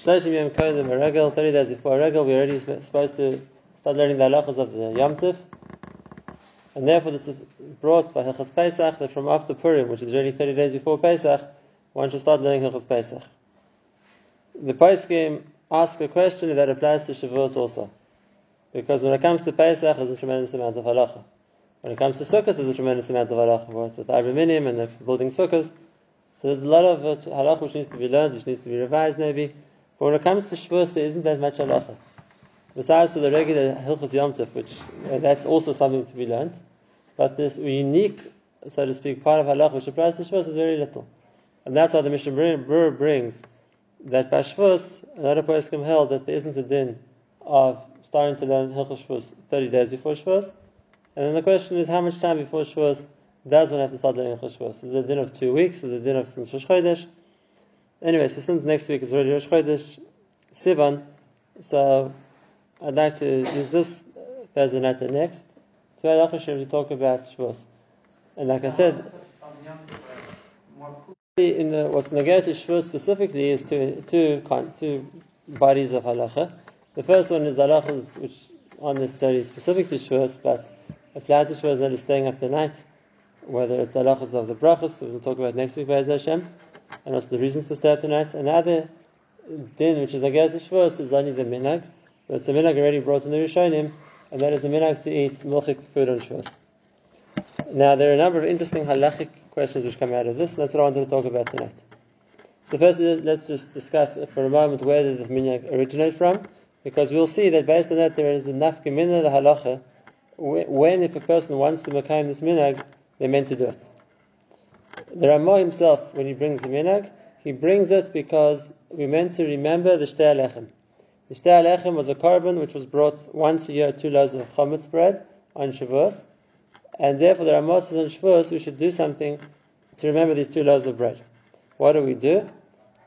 Shloshim Yom Kodim Regel, 30 days before Regel, we're already supposed to start learning the halachas of the Yom Tiv. And therefore this is brought by Hilchas Pesach that from after Purim, which is already 30 days before Pesach, one should start learning Hilchas Pesach. The Poskim ask a question if that applies to Shavuos also. Because when it comes to Pesach, there's a tremendous amount of halacha. When it comes to Sukkot, there's a tremendous amount of halacha with Arba Minim and the building Sukkot. So there's a lot of halacha which needs to be learned, which needs to be revised maybe. But when it comes to Shavuos, there isn't as much halacha. Besides for the regular Hilchas Yom Tov, which uh, that's also something to be learned. But this unique, so to speak, part of halacha which applies to Shavuos is very little. And that's why the Mishnah Berurah brings that by Shavuos, another poskim held that there isn't a din of starting to learn Hilchos Shavuos 30 days before Shavuos. And then the question is, how much time before Shavuos does one have to start learning Hilchos Shavuos? Is it a din of two weeks? Is it a din of since Rosh Chodesh? Anyway, so since next week is already Rosh Chodesh, Sivan, so I'd like to use this Thursday night and next to Al to talk about Shavuos. And like I said, in the, what's negated to Shavuos specifically is two, two, two bodies of halacha. The first one is halachas which aren't necessarily specific to Shavuos, but apply to Shavuos that is staying up the night, whether it's halachas of the brachas, we'll talk about next week by Hashem, and also the reasons for stay up the night. And the other din, which is to Shavuos, is only the minhag, but it's a already brought in the Rishonim, and that is the minhag to eat milchik food on Shavuos. Now, there are a number of interesting halachic questions which come out of this, and that's what I wanted to talk about tonight. So first, let's just discuss for a moment where did the minhag originate from, because we'll see that based on that there is enough gemina the halacha when if a person wants to make this minhag, they're meant to do it. The Ramah himself, when he brings the minhag, he brings it because we're meant to remember the Shtei HaLechem. The Shtei HaLechem was a korban which was brought once a year, two loaves of chametz bread on Shavuos, and therefore the Ramah says on Shavuos we should do something to remember these two loaves of bread. What do we do?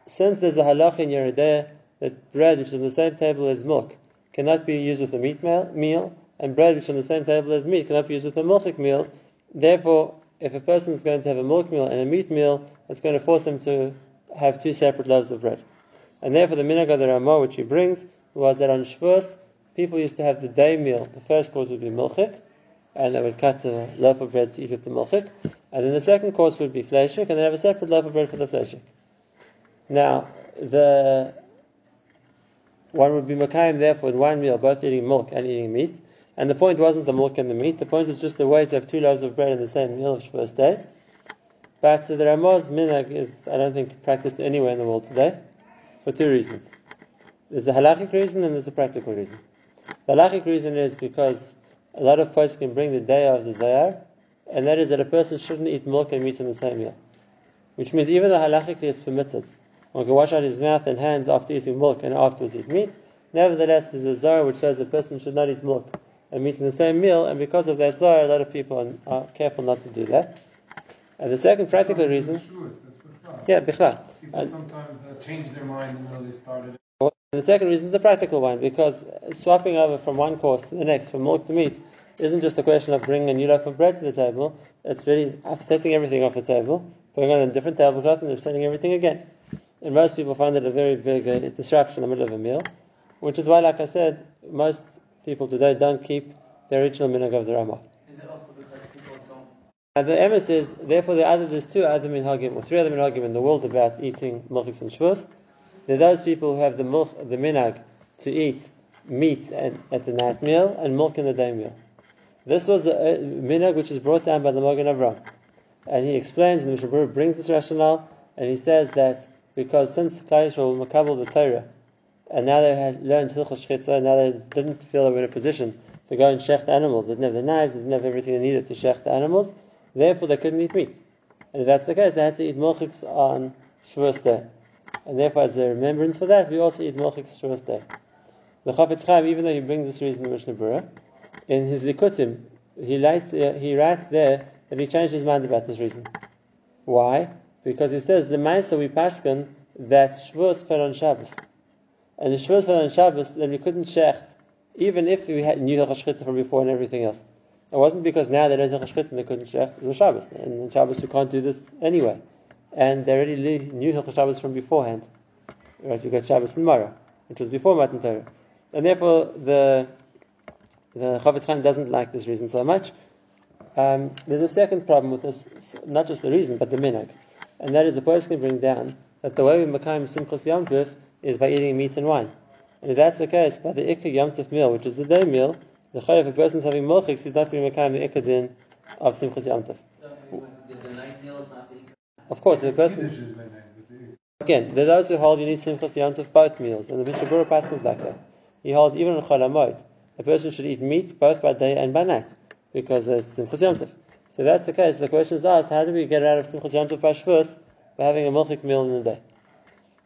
Since there's a halach in Yoreh that bread which is on the same table as milk cannot be used with a meat meal, and bread which is on the same table as meat cannot be used with a milchik meal. Therefore, if a person is going to have a milk meal and a meat meal, it's going to force them to have two separate loaves of bread. And therefore, the minhag the Ramah which he brings was that on Shavuos, people used to have the day meal. The first course would be milchik, and they would cut a loaf of bread to eat with the milchik. And then the second course would be fleshik, and they have a separate loaf of bread for the fleshik. Now, the one would be Makayim therefore in one meal, both eating milk and eating meat. And the point wasn't the milk and the meat, the point was just the way to have two loaves of bread in the same meal of first day. But the Ramah's minhag is, I don't think, practiced anywhere in the world today, for two reasons. There's a halachic reason and there's a practical reason. The halachic reason is because a lot of places can bring the day of the Zohar, and that is that a person shouldn't eat milk and meat in the same meal. Which means even though halachically it's permitted, one can wash out his mouth and hands after eating milk and afterwards eat meat. Nevertheless, there's a Zohar which says a person should not eat milk and meat in the same meal, and because of that zara, a lot of people are, careful not to do that. And the second practical reason, yeah, bichlal. People sometimes uh, change their mind and know they started. The second reason is a practical one because swapping over from one course to the next, from milk to meat, isn't just a question of bringing a new loaf of bread to the table. It's really setting everything off the table, putting on a different tablecloth, and setting everything again. And most people find it a very big uh, disruption in the middle of a meal, which is why, like I said, most people today don't keep the original minhag of the Rama. Is it also because people don't? And the emes is, therefore, there are there's two other minhagim, or three other minhagim in the world about eating milchiks and shvus. There are those people who have the milk, the minhag to eat meat at, at the night meal and milk in the day meal. This was the uh, minhag which is brought down by the Magen Avram. And he explains, and the Mishnah Berurah brings this rationale, and he says that because since Klal Yisrael makabel the Torah, and now they had learned Hilchos Shchitza, now they didn't feel they were in a position to go and shecht animals. They didn't have the knives, they didn't have everything they needed to shecht the animals, therefore they couldn't eat meat. And if that's the case, they had to eat milchiks on Shavuos day. And therefore, as a remembrance for that, we also eat milchiks Shavuos day. The Chafetz Chaim, even though he brings this reason in Mishnah in his Likutim, he writes, uh, he writes there that he changed his mind about this reason. Why? Because he says the Maisa we paskin that Shavuos fell on Shabbos, and the fell on Shabbos, then we couldn't shecht, even if we had knew Hilchas from before and everything else. It wasn't because now they don't Hilchas and they couldn't shecht. Was Shabbos, and on Shabbos we can't do this anyway, and they already knew Hilchas Shabbos from beforehand. right? You got Shabbos and Mara, which was before Matan Torah, and therefore the the Chafetz Chaim doesn't like this reason so much. Um, there's a second problem with this, not just the reason, but the minhag, and that is the post can bring down that the way we makayim Simchas Yom is by eating meat and wine. And if that's the case, by the Ikka Yom Tov meal, which is the day meal, the Chayav, if a person's having milchiks, he's not going to makayim the Ikka din of Simchas Yom Tov. The, the night meal is not the Of course, if a person Kiddush is by night, but the- Again, there are those who hold you need Simchas Yom Tov both meals, and the Mishnah Berurah passes like that. He holds even on Chol HaMoed, a person should eat meat both by day and by night, because it's Simchas Yom Tov. So that's the case. The question is asked, how do we get out of Simchas Yom Tov by Shavuos by having a milchik meal in the day?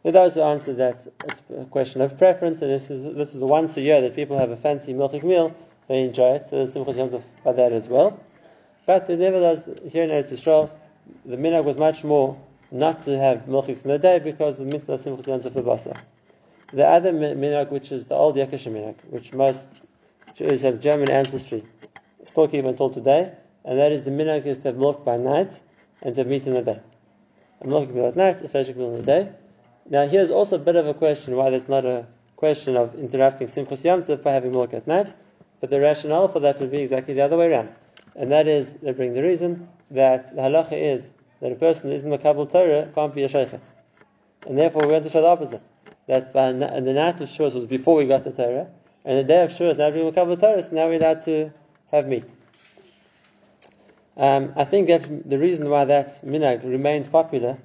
For those who answer that, it's a question of preference, and if this is, this is once a year that people have a fancy milchik meal, they enjoy it, so there's Simchas Yom Tov by that as well. But nevertheless, here in Eretz Yisrael, the minhag was much more not to have milchiks in the day because the mitzvah of Simchas Yom Tov lebasa. The other mi- minhag, which is the old Yekkishe minhag, which most Jews have German ancestry, still keep until today, and that is the minhag is to have milk by night and to have meat in the day. A milk meal at night, a fleshik meal in the day. Now here's also a bit of a question why there's not a question of interrupting Simchas Yom Tov by having milk at night, but the rationale for that would be exactly the other way around. And that is, they bring the reason that the halacha is that a person who isn't Makabal Torah can't be a sheikhet. And therefore we want to show the opposite. That by the night of Shavuos was before we got the Torah, and the day of Shavuos now being Makabal Torah, so now we're allowed to have meat. Um, I think that the reason why that minhag remains popular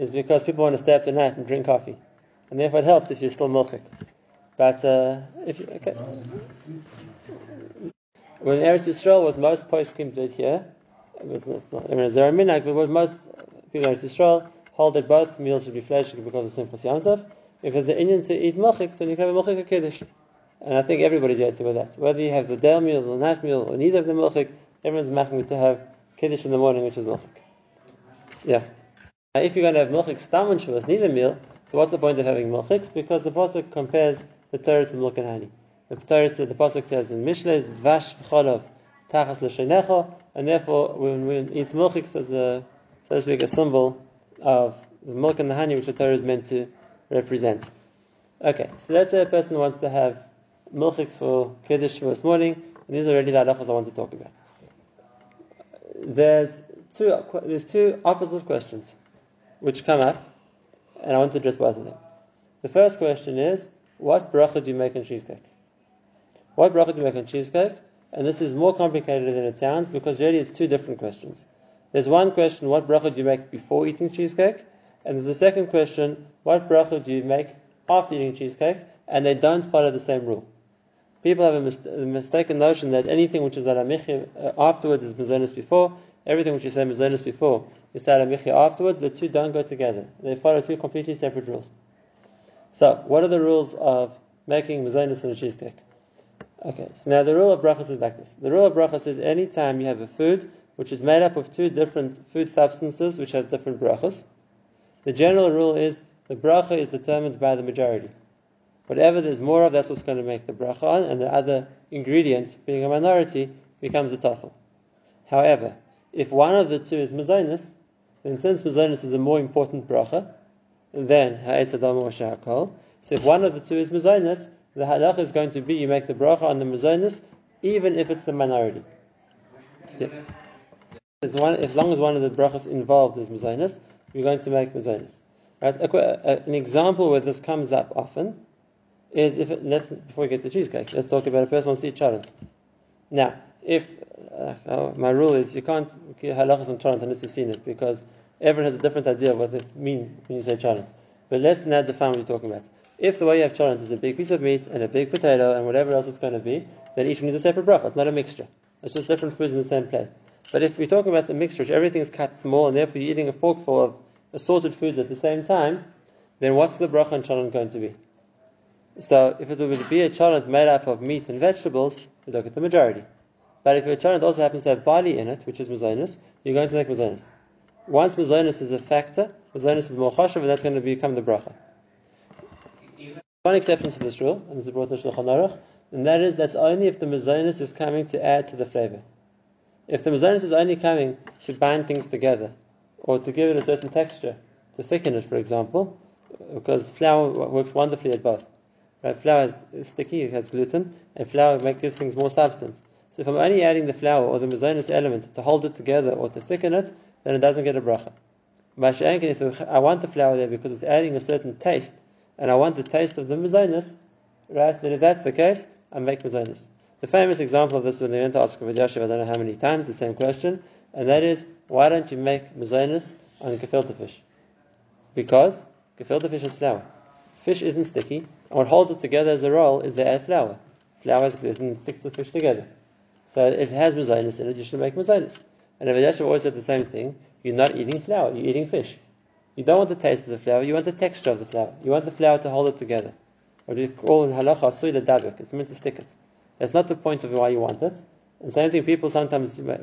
is because people want to stay up the night and drink coffee. And therefore it helps if you're still milchik. But uh, if you, okay. not. When Eretz Yisrael, what most poskim did here, with, mean, there are minhag, but what most people in Eretz Yisrael hold that both meals should be fleshik because of Simchas Yom Tov. If there's an Indian to eat milchik, then you can have a milchik kiddush. And I think everybody's yet with that. Whether you have the day meal the night meal or neither of the milchik, everyone's making to have kiddush in the morning, which is milchik. Yeah. Now, if you're going to have milchik stam and Shavuos, neither meal, so what's the point of having milchiks? Because the pasuk compares the Torah to milk and honey. The Torah says, the pasuk says in Mishlei, "Vash v'cholav tachas l'shenecha," and therefore when we eat milchiks as a, so to speak, a symbol of the milk and the honey, which the Torah is meant to represent. Okay, so let's say a person wants to have milchiks for kiddush this morning, and these are already the halachas I want to talk about. There's two, there's two opposite questions which come up, and I want to address both of them. The first question is, what bracha do you make on cheesecake? What bracha do you make on cheesecake? And this is more complicated than it sounds because really it's two different questions. There's one question, what bracha do you make before eating cheesecake? And there's a second question, what bracha do you make after eating cheesecake? And they don't follow the same rule. People have a, mis- a mistaken notion that anything which is alamichi uh, afterwards is mizonis before, everything which you say mizonis before is alamichi afterwards. The two don't go together. They follow two completely separate rules. So, what are the rules of making mizonis and a cheesecake? Okay, so now the rule of brachas is like this. The rule of brachas is any time you have a food which is made up of two different food substances which have different brachas, the general rule is the bracha is determined by the majority. Whatever there's more of, that's what's going to make the bracha on, and the other ingredient, being a minority, becomes a tafel. However, if one of the two is mazonis, then since mazonis is a more important bracha than ha'etz adam or sha'akol, so if one of the two is mazonis, the halach is going to be you make the bracha on the mazonis, even if it's the minority. If As, one, as long as one of the brachas involved is mazonis, you're going to make mazonis. Right? An example where this comes up often is if it, let's before we get to cheesecake, let's talk about a person wants to eat cholent. Now, if uh, my rule is you can't halachas on cholent unless you've seen it because everyone has a different idea of what it means when you say cholent. But let's now define what you're talking about. If the way you have cholent is a big piece of meat and a big potato and whatever else it's going to be, then each one is a separate bracha. It's not a mixture. It's just different foods in the same plate. But if we're talking about the mixture, which everything is cut small and therefore you're eating a forkful of assorted foods at the same time, then what's the bracha on cholent going to be? So if it would be a cholent made up of meat and vegetables, we look at the majority. But if your cholent also happens to have barley in it, which is mazonis, you're going to make mazonis. Once mazonis is a factor, mazonis is more chashav, and that's going to become the bracha. One exception to this rule, and this is brought in Shulchan Aruch, and that is that's only if the mazonis is coming to add to the flavor. If the mazonis is only coming to bind things together, or to give it a certain texture, to thicken it, for example, because flour works wonderfully at both. Right? Flour is, sticky, it has gluten, and flour make, gives things more substance. If I'm only adding the flour or the mazonis element to hold it together or to thicken it, then it doesn't get a bracha. If I want the flour there because it's adding a certain taste, and I want the taste of the mazonis, right? Then if that's the case, I make mazonis. The famous example of this when they went to ask Rav Yashiv, I don't know how many times, the same question, and that is, why don't you make mazonis on gefilte fish? Because gefilte fish is flour. Fish isn't sticky, and what holds it together as a roll is the add flour. Flour is gluten and sticks the fish together. So if it has mazonis in it, you should make mazonis. And Rav Yashiv always said the same thing, you're not eating flour, you're eating fish. You don't want the taste of the flour, you want the texture of the flour. You want the flour to hold it together. What we call in halacha asui dabik. It's meant to stick it. That's not the point of why you want it. And the same thing, people sometimes, uh,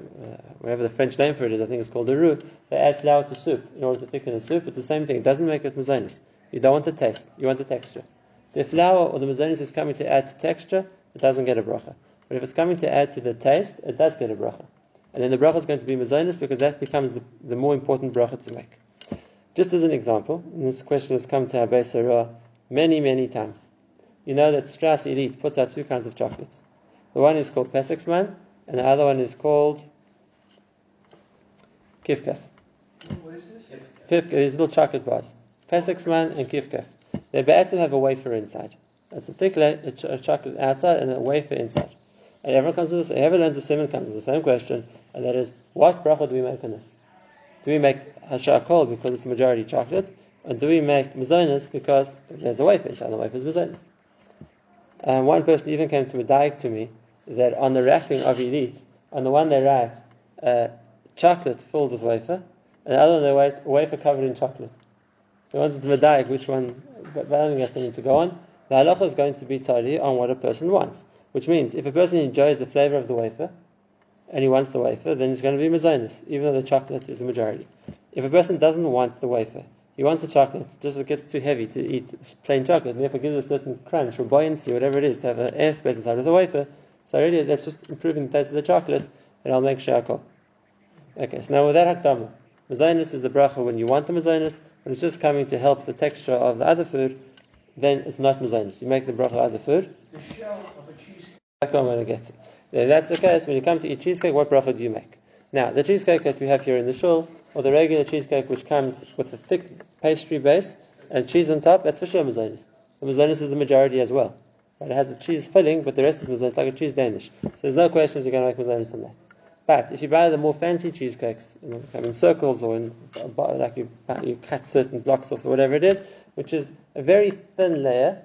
whatever the French name for it is, I think it's called the roux, they add flour to soup in order to thicken the soup. It's the same thing. It doesn't make it mazonis. You don't want the taste, you want the texture. So if flour or the mazonis is coming to add to texture, it doesn't get a bracha. But if it's coming to add to the taste, it does get a bracha. And then the bracha is going to be mazonis because that becomes the, the more important bracha to make. Just as an example, and this question has come to Abbei Sarah many, many times. You know that Strauss Elite puts out two kinds of chocolates. The one is called Pesek Zman, and the other one is called Kifkaf. What is this? Kifkaf, little chocolate bars. Pesek Zman and Kifkaf. They better have a wafer inside. It's a thick chocolate outside and a wafer inside. And everyone comes to this, everyone learns the simon comes to the same question, and that is, what bracha do we make on this? Do we make hashakol because it's majority chocolate, or do we make mazonas because there's a wafer and the wafer is mazonas? And one person even came to Medayik to me that on the wrapping of Elite, on the one they write uh, chocolate filled with wafer, and the other one they write wafer covered in chocolate. So once it's Medayik, which one, but I don't think that's to go on. The halacha is going to be totally on what a person wants, which means if a person enjoys the flavor of the wafer, and he wants the wafer, then it's going to be mazonis, even though the chocolate is the majority. If a person doesn't want the wafer, he wants the chocolate, just it gets too heavy to eat plain chocolate, and therefore gives a certain crunch or buoyancy, whatever it is, to have an airspace inside of the wafer. So really, that's just improving the taste of the chocolate, and I'll make shakal. Okay, so now with that hakdama, mazonis is the bracha when you want the mazonis, but it's just coming to help the texture of the other food, then it's not mazonis. You make the bracha of other food. The shell of a cheesecake. That's what I'm going to get. If that's the case, when you come to eat cheesecake, what bracha do you make? Now, the cheesecake that we have here in the shul, or the regular cheesecake which comes with a thick pastry base and cheese on top, that's for sure mazonis. The mazonis is the majority as well. Right? It has a cheese filling, but the rest is mazonis, like a cheese Danish. So there's no questions you're going to make mazonis on that. But if you buy the more fancy cheesecakes, you know, come in circles or in like you, you cut certain blocks off or whatever it is, which is a very thin layer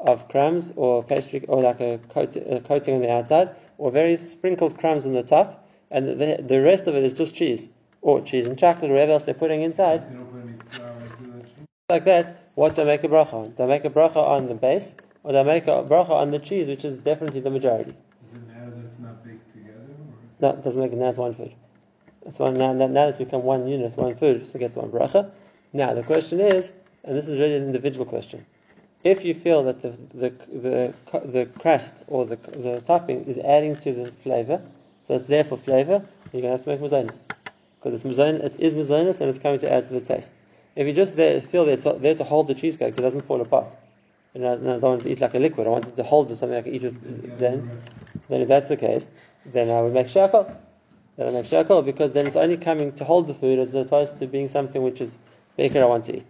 of crumbs or pastry or like a, coat, a coating on the outside, or very sprinkled crumbs on the top, and the, the rest of it is just cheese or cheese and chocolate or whatever else they're putting inside. You don't put any flour into that cheese. Like that, what do I make a bracha on? Do I make a bracha on the base, or do I make a bracha on the cheese, which is definitely the majority? Does it matter that it's not baked together? No, it doesn't make it. Now it's one food. It's one. Now now it's become one unit, one food, so it gets one bracha. Now the question is, and this is really an individual question. If you feel that the the the, the crust or the the topping is adding to the flavor, so it's there for flavor, you're gonna have to make mazonis because it's mazon, it is mazonis and it's coming to add to the taste. If you just there, feel that it's there to hold the cheesecake so it doesn't fall apart, and I, and I don't want to eat like a liquid. I want it to hold it something I can eat it. Then then if that's the case, then I would make shakal. Then I make shakal because then it's only coming to hold the food as opposed to being something which is baker I want to eat.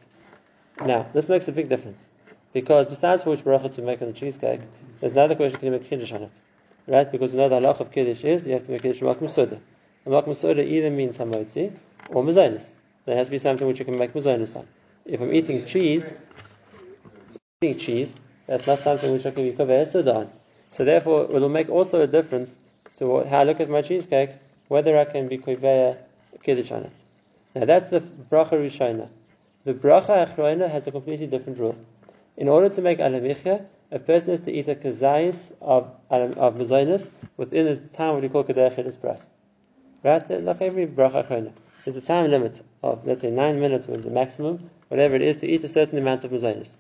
Now, this makes a big difference. Because besides for which bracha to make on the cheesecake, there's another question, can you make kiddush on it? Right? Because you know the halach of kiddush is you have to make kiddush makom soda. And makom soda either means hamotzi or mazonis. There has to be something which you can make mazonis on. If I'm eating cheese, eating cheese, that's not something which I can be koveya soda on. So therefore, it will make also a difference to how I look at my cheesecake, whether I can be koveya kiddush on it. Now that's the bracha rishona. The bracha achrona has a completely different rule. In order to make alamichya, a person has to eat a kazayis of of mazonis within the time what we call chidus pras. Right? Like every bracha achrona. There's a time limit of let's say nine minutes or the maximum, whatever it is, to eat a certain amount of mazonis.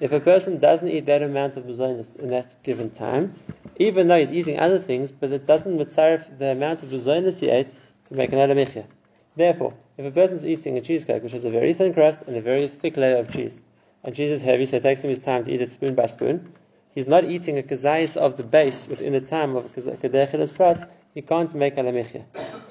If a person doesn't eat that amount of mazonis in that given time, even though he's eating other things, but it doesn't mitzaref the amount of mazonis he ate to make an alamichya. Therefore, if a person's eating a cheesecake which has a very thin crust and a very thick layer of cheese, and cheese is heavy, so it takes him his time to eat it spoon by spoon. He's not eating a kazayis of the base within the time of kadechilas prat. He can't make alamichya.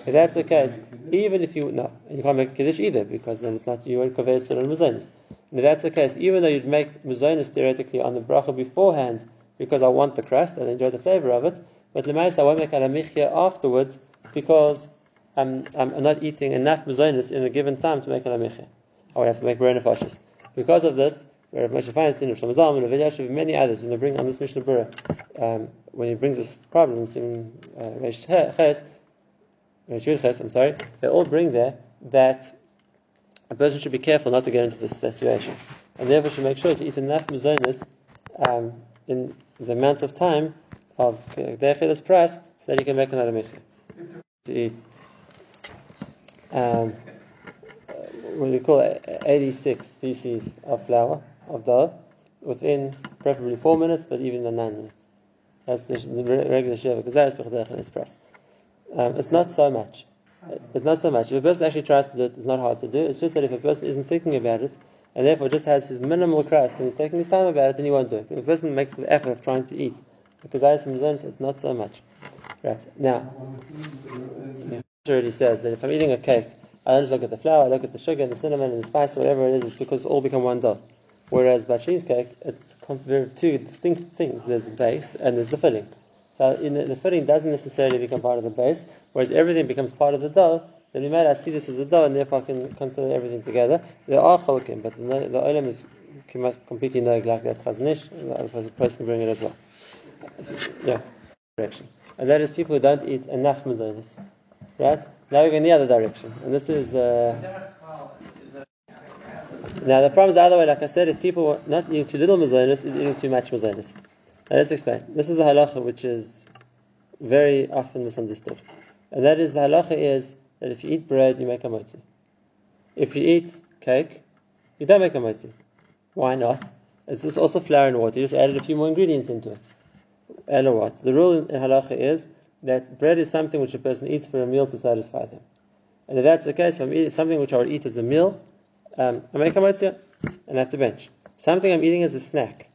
If that's the case, even if you no, and you can't make kiddush either because then it's not you won't convey on muzonis. And if that's the case, even though you'd make muzonis theoretically on the bracha beforehand because I want the crust and enjoy the flavor of it, but lemais I won't make alamichya afterwards because I'm, I'm not eating enough muzonis in a given time to make alamichya. I would have to make borei nefashos. Because of this, where Moshe Feinstein, Rav Shlomo Zalman, Rav Elyashiv, and many others, when they bring on this Mishnah Berurah, um, when he brings this problem in uh, Ches, I'm sorry, they all bring there that a person should be careful not to get into this situation, and therefore should make sure to eat enough mazonis um, in the amount of time of Dechilas price so that he can make another mechir to eat. Um, what do you call it? 86 cc's of flour of dough within preferably four minutes, but even in nine minutes. That's the, the regular share because that is express. Um, it's not so much. It's not so much. If a person actually tries to do it, it's not hard to do. It's just that if a person isn't thinking about it, and therefore just has his minimal crust and he's taking his time about it, then he won't do it. If a person makes the effort of trying to eat, because that is some it's not so much. Right now, it already says that if I'm eating a cake, I don't just look at the flour, I look at the sugar and the cinnamon and the spice, whatever it is, it's because all become one dough. Whereas by cheesecake, it's two distinct things. There's the base and there's the filling. So the, the, filling doesn't necessarily become part of the base, whereas everything becomes part of the dough. Then made I see this as a dough, and therefore I can consider everything together. There are chalkim, but the, the is completely no like that Chazon Ish. The person can bring it as well. Yeah, direction. And that is people who don't eat enough mazonis. Right? Now we're going the other direction, and this is. Uh, now the problem is the other way. Like I said, if people are not eating too little mazonis, is eating too much mazonis. Now let's explain. This is the halacha which is very often misunderstood. And that is the halacha is that if you eat bread, you make a motzi. If you eat cake, you don't make a motzi. Why not? It's just also flour and water. You just added a few more ingredients into it. And what? The rule in halacha is that bread is something which a person eats for a meal to satisfy them. And if that's the case, I'm eating something which I would eat as a meal, um, I make a motzia and I have to bench. Something I'm eating as a snack,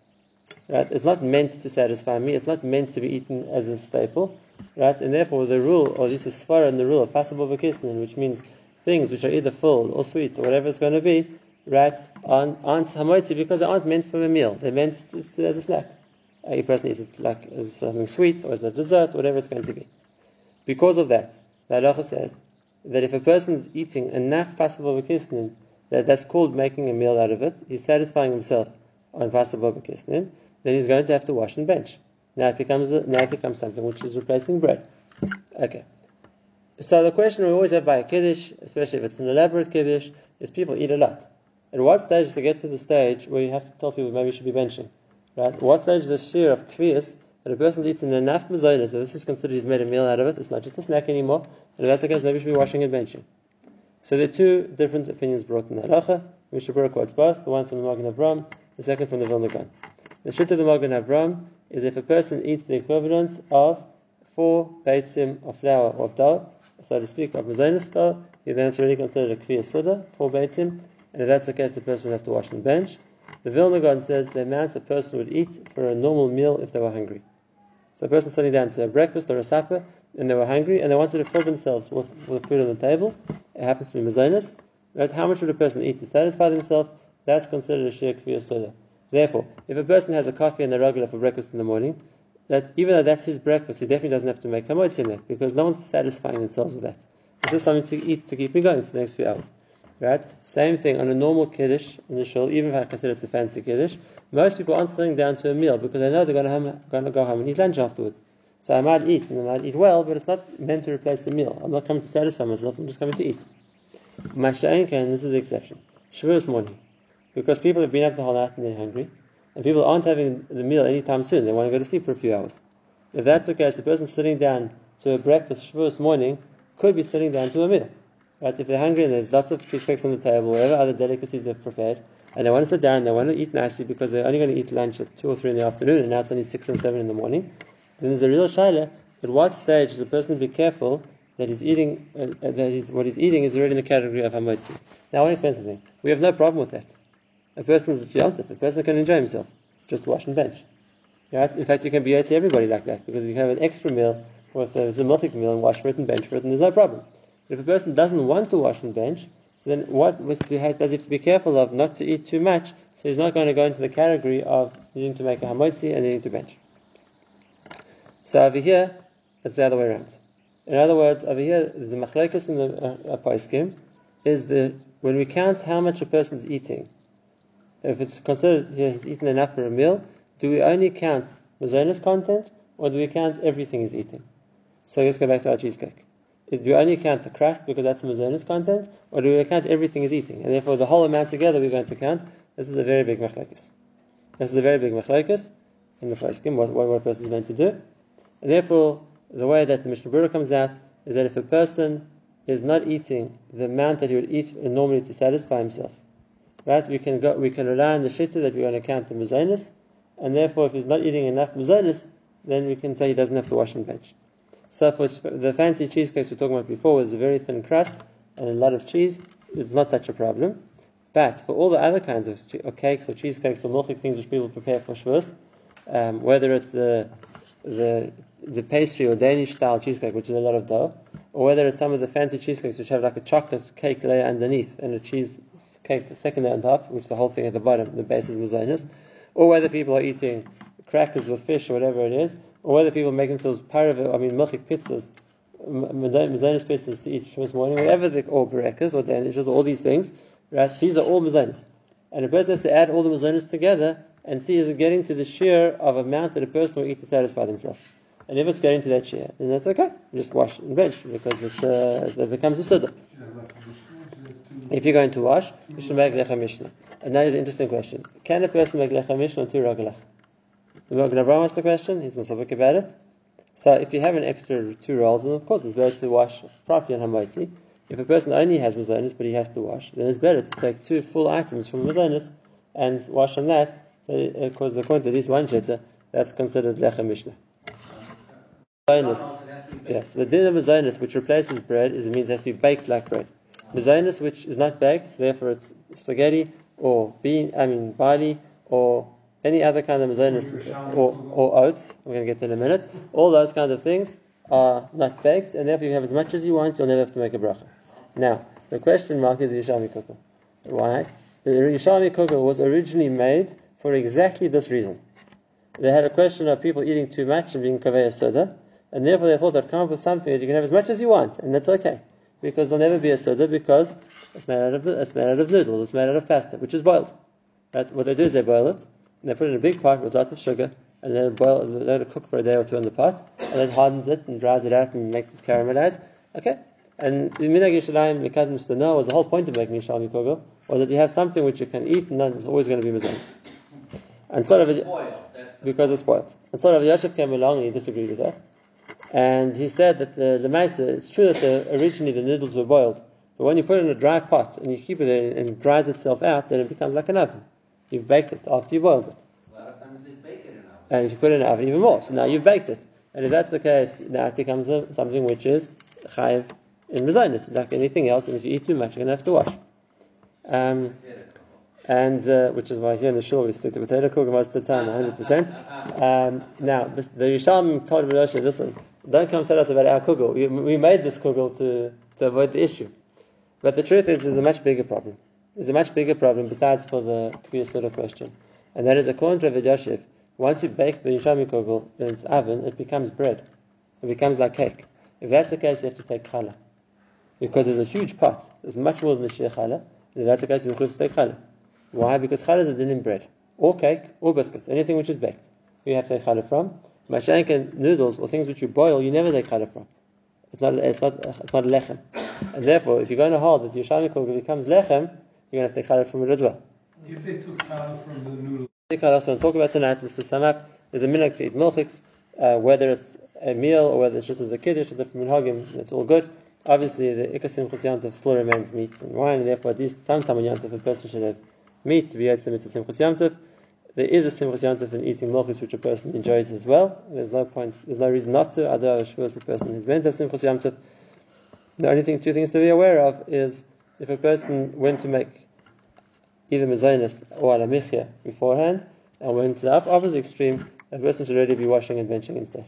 Right? It's not meant to satisfy me. It's not meant to be eaten as a staple. Right? And therefore, the rule, or this is svara and the rule of possible vakisnin, which means things which are either full or sweet or whatever it's going to be, right, aren't, aren't hamotzi because they aren't meant for a meal. They're meant to, to, as a snack. Uh, a person eats it like as something sweet or as a dessert, whatever it's going to be. Because of that, the halacha says that if a person is eating enough possible vakisnin, that that's called making a meal out of it, he's satisfying himself on possible vakisnin, then he's going to have to wash and bench. Now it becomes now it becomes something which is replacing bread. Okay. So the question we always have by a kiddush, especially if it's an elaborate kiddush, is people eat a lot. At what stage to get to the stage where you have to tell people maybe you should be benching? Right? What stage is the shear of kvias that a person eats enough mazonas that this is considered he's made a meal out of it, it's not just a snack anymore, and if that's the case, maybe you should be washing and benching. So there are two different opinions brought in the halacha. Mishnah Berurah quotes both, the one from the Magen Avraham, the second from the Vilna Gaon. The Shit of the Magen Avram is if a person eats the equivalent of four beitzim of flour or of dough, so to speak, of mazonis he then it's already considered a kviyah suda, four beitzim, and if that's the case, the person would have to wash and bench. The Vilna Gaon says the amount a person would eat for a normal meal if they were hungry. So a person sitting down to a breakfast or a supper, and they were hungry, and they wanted to fill themselves with, with food on the table, it happens to be mazonis, right? How much would a person eat to satisfy themselves? That's considered a shir kviyah suda. Therefore, if a person has a coffee and a regular for breakfast in the morning, that even though that's his breakfast, he definitely doesn't have to make hamotzi in that because no one's satisfying themselves with that. It's just something to eat to keep me going for the next few hours. Right? Same thing on a normal kiddush in the shul, even if I consider it's a fancy kiddush, most people aren't sitting down to a meal because they know they're going to, going to go home and eat lunch afterwards. So I might eat, and I might eat well, but it's not meant to replace the meal. I'm not coming to satisfy myself, I'm just coming to eat. Masha'in and this is the exception. Shavuos morning because people have been up the whole night and they're hungry, and people aren't having the meal anytime soon. They want to go to sleep for a few hours. If that's the case, a person sitting down to a breakfast Shavuos morning could be sitting down to a meal. Right? If they're hungry and there's lots of cheesecakes on the table, whatever other delicacies they've prepared, and they want to sit down and they want to eat nicely because they're only going to eat lunch at 2 or 3 in the afternoon and now it's only 6 and 7 in the morning, then there's a real shaila at what stage does the person be careful that he's eating, uh, that he's, what he's eating is already in the category of hamotzi. Now I want to explain something. We have no problem with that. A person is A shelter, a person can enjoy himself. Just wash and bench. Right? In fact, you can be to everybody like that because you can have an extra meal with a zimotic meal and wash for it and bench for it, and there's no problem. If a person doesn't want to wash and bench, so then what does he have to be careful of not to eat too much? So he's not going to go into the category of needing to make a hamotzi and needing to bench. So over here, it's the other way around. In other words, over here, the machlekes in the uh, poskim is the when we count how much a person's eating. If it's considered yeah, he's eaten enough for a meal, do we only count mazonas content or do we count everything he's eating? So let's go back to our cheesecake. Is, do we only count the crust because that's the mazonas content, or do we count everything he's eating? And therefore, the whole amount together we're going to count. This is a very big machlekes. This is a very big machlekes in the poskim. What, what, what a person is meant to do. And therefore, the way that the Mishnah Berurah comes out is that if a person is not eating the amount that he would eat normally to satisfy himself, right? We can go, we can rely on the shitta that we're going to count the mazonis, and therefore, if he's not eating enough mazonis, then we can say he doesn't have to wash and bench. So for the fancy cheesecakes we were talking about before, with a very thin crust and a lot of cheese, it's not such a problem. But for all the other kinds of che- or cakes or cheesecakes or milchik things which people prepare for Shavuos, um, whether it's the the the pastry or Danish style cheesecake, which is a lot of dough, or whether it's some of the fancy cheesecakes which have like a chocolate cake layer underneath and a cheese cake second layer on top, which the whole thing at the bottom, the base is mazonis, or whether people are eating crackers with fish or whatever it is, or whether people make themselves parava, I mean milchik pizzas, mazonis pizzas to eat Shavuos morning, whatever the or berekas or danishes, all these things, right? These are all mazonis, and a person has to add all the mazonis together and see is it getting to the share of amount that a person will eat to satisfy themselves. And if it's getting to that share, then that's okay. Just wash and bench because it's, uh, it becomes a two- If you're going to wash, you should make lechem mishneh. And that is an interesting question. Can a person make lechem mishneh on two ragalach? The Magen Avraham asked the question. He's masavik about it. So if you have an extra two rolls, then of course it's better to wash properly on hamotzi. If a person only has mazonis but he has to wash, then it's better to take two full items from mazonis and wash on that. So because according to this one shita, that's considered lechem mishneh. Mazonis. Yes, the din of mazonis, which replaces bread, is it means it has to be baked like bread. Mazonis, which is not baked, therefore it's spaghetti or bean, I mean barley or any other kind of mazonis or, or oats. We're going to get to in a minute. All those kinds of things are not baked, and therefore you have as much as you want. You'll never have to make a bracha. Now, the question mark is the Yerushalmi kugel. Why? The Yerushalmi kugel was originally made for exactly this reason. They had a question of people eating too much and being kaveh soda, and therefore they thought they'd come up with something that you can have as much as you want, and that's okay, because there'll never be a soda because it's made out of it's made out of noodles, it's made out of pasta, which is boiled. Right? What they do is they boil it, and they put it in a big pot with lots of sugar, and then boil, let it cook for a day or two in the pot, and then hardens it and dries it out and makes it caramelize. Okay. And the minhag Yishalayim Mikadim Stana was the whole point of making Yishal Mikogel, was that you have something which you can eat, and then it's always going to be mazonis. And sort of because it's spoiled. And sort of Yosef came along and he disagreed with that. And he said that the Lemaisa, it's true that the, originally the noodles were boiled, but when you put it in a dry pot and you keep it there and it dries itself out, then it becomes like an oven. You've baked it after you boiled it. A lot of bake it in oven. And you put it in an oven, even more. So now you've baked it. And if that's the case, now it becomes a, something which is chayiv in mazonis, like anything else. And if you eat too much, you're going to have to wash. Um, and uh, which is why here in the shul we stick to potato kugel most of the time, 100%. Um, now, the Yishalm told Yoshe, listen, don't come tell us about our kugel. We, we made this kugel to, to avoid the issue. But the truth is, there's a much bigger problem. There's a much bigger problem besides for the Kviya Suda question. And that is, according to Rabbi Yosef, once you bake the Yerushalmi kugel in its oven, it becomes bread. It becomes like cake. If that's the case, you have to take challah. Because there's a huge pot. There's much more than the shir challah. If that's the case, you have to take challah. Why? Because challah is a din in bread, or cake, or biscuits, anything which is baked. You have to take challah from. Mashank and noodles or things which you boil, you never take challah from. It's not, it's not, it's not lechem. And therefore, if you're going to hold that your shami kugel becomes lechem, you're going to have to take challah from it as well. If they took challah from the noodle, The thing that's going to talk about tonight, just to sum up, is a minhag to eat milchiks, uh, whether it's a meal or whether it's just as a kiddush or different minhagim, it's all good. Obviously, the ikasim chus still remains meat and wine, and therefore at least sometime on yantif a person should have meat to be able to mitzvah simchus. There is a simchus in eating milchiks which a person enjoys as well. There's no point, there's no reason not to. Although a a person who's meant to have simchus. The only thing, two things to be aware of is if a person went to make either Mazonis or Alamichya beforehand, and went to the opposite extreme, a person should already be washing and benching instead.